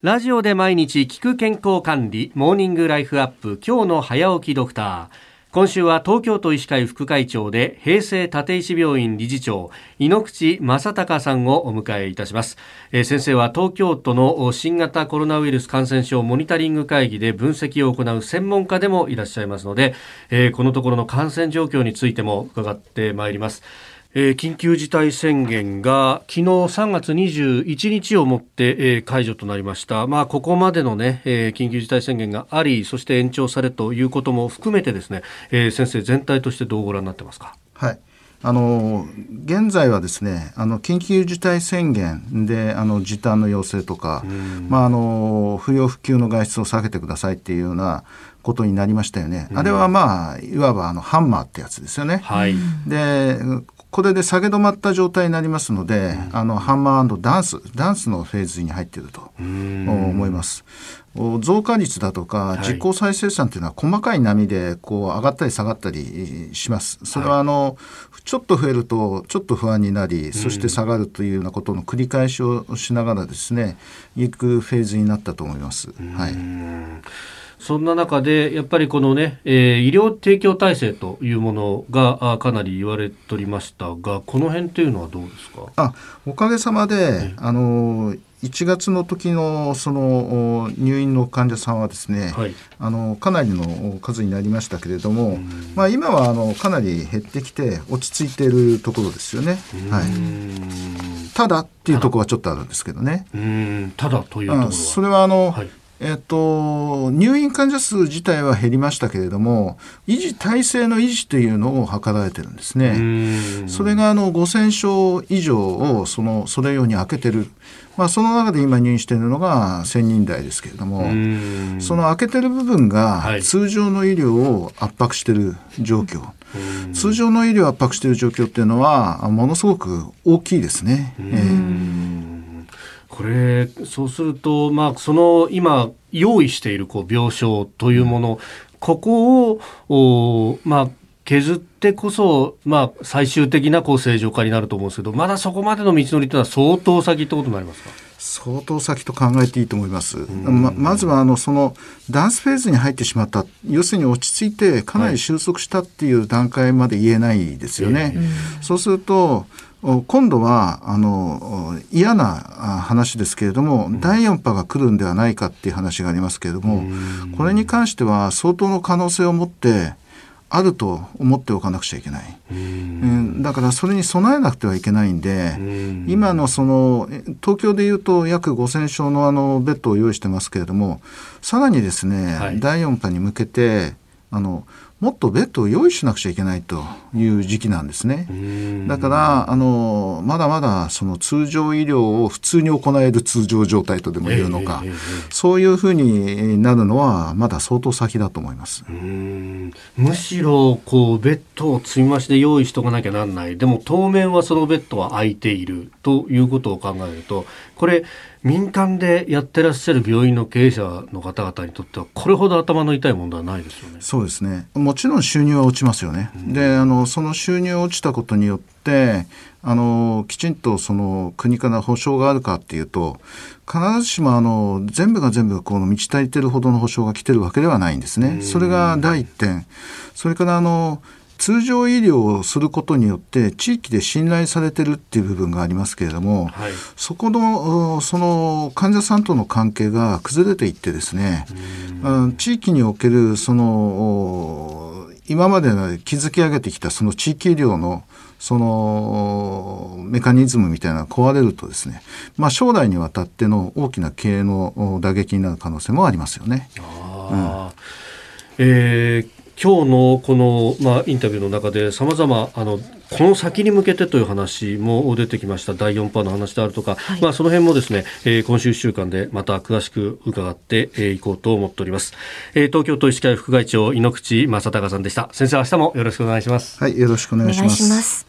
ラジオで毎日聞く健康管理モーニングライフアップ今日の早起きドクター。今週は東京都医師会副会長で平成立石病院理事長井ノ口正隆さんをお迎えいたします、えー、先生は東京都の新型コロナウイルス感染症モニタリング会議で分析を行う専門家でもいらっしゃいますので、えー、このところの感染状況についても伺ってまいります。えー、緊急事態宣言が昨日3月21日をもって、えー、解除となりました。まあ、ここまでのね、えー、緊急事態宣言があり、そして延長されということも含めてですね、えー、先生全体としてどうご覧になってますか？はい。あの現在はですねあの緊急事態宣言であの時短の要請とか、まあ、あの不要不急の外出を避けてくださいっていうようなことになりましたよね、あれはまあいわばあのハンマーってやつですよね。はい、でこれで下げ止まった状態になりますので、うん、あのハンマーダンスダンスのフェーズに入っていると思います。増加率だとか実効再生産というのは細かい波でこう上がったり下がったりします。それはあの、ちょっと増えるとちょっと不安になりそして下がるというようなことの繰り返しをしながらですねいくフェーズになったと思います。はいそんな中で、やっぱりこのね、えー、医療提供体制というものがかなり言われておりましたが、この辺というのはどうですか？あおかげさまで、あの1月の時のその入院の患者さんはですね、はい、あのかなりの数になりましたけれども、まあ、今はあのかなり減ってきて落ち着いているところですよね。はい、ただっていうところはちょっとあるんですけどね。ただというところは。それはあの、はいえっと、入院患者数自体は減りましたけれども、維持体制の維持というのを図られてるんですね。それがあの5000床以上をそのそれ用に開けてる。まあ、その中で今入院しているのが1000人台ですけれども、その開けてる部分が通常の医療を圧迫している状況。通常の医療を圧迫している状況っていうのは、ものすごく大きいですね。えーこれそうすると、まあ、その今用意しているこう病床というもの、ここをまあ、削ってこそ、まあ、最終的なこう正常化になると思うんですけどまだそこまでの道のりというのは相当先ってことになりますか？相当先と考えていいと思います。ままずはあのそのダンスフェーズに入ってしまった要するに落ち着いてかなり収束したっていう段階まで言えないですよね。はいそうすると今度はあの嫌な話ですけれども、第4波が来るんではないかっていう話がありますけれども、これに関しては相当の可能性を持ってあると思っておかなくちゃいけない、だからそれに備えなくてはいけないんで今のその東京でいうと約5,000床のあのベッドを用意してますけれどもさらにですね、はい、第4波に向けてあのもっとベッドを用意しなくちゃいけないという時期なんですね。だからあのまだまだその通常医療を普通に行える通常状態とでも言うのか、えーえーえー、そういうふうになるのはまだ相当先だと思います。むしろこうベッドを積み増しで用意しとかなきゃなんない。でも当面はそのベッドは空いているということを考えると、これ民間でやってらっしゃる病院の経営者の方々にとってはこれほど頭の痛い問題はないですよね。そうですね。もちろん収入は落ちますよね。うん、で、あのその収入落ちたことによってあのきちんとその国から保証があるかっていうと必ずしもあの全部が全部この満ち足りてるほどの保証が来てるわけではないんですね。それが第一点。それからあの通常医療をすることによって地域で信頼されてるっていう部分がありますけれども、はい、そこのその患者さんとの関係が崩れていってですね地域におけるその今まで築き上げてきたその地域医療のそのメカニズムみたいなのが壊れるとですね、まあ、将来にわたっての大きな経営の打撃になる可能性もありますよね。あうん、えー今日のこの、まあ、インタビューの中でさまざまあのこの先に向けてという話も出てきました。第4波の話であるとか、はい、まあ、その辺もですね、えー、今週1週間でまた詳しく伺ってい、えー、こうと思っております、えー、東京都医師会副会長井ノ口正孝さんでした。先生明日もよろしくお願いします。はいよろしくお願いします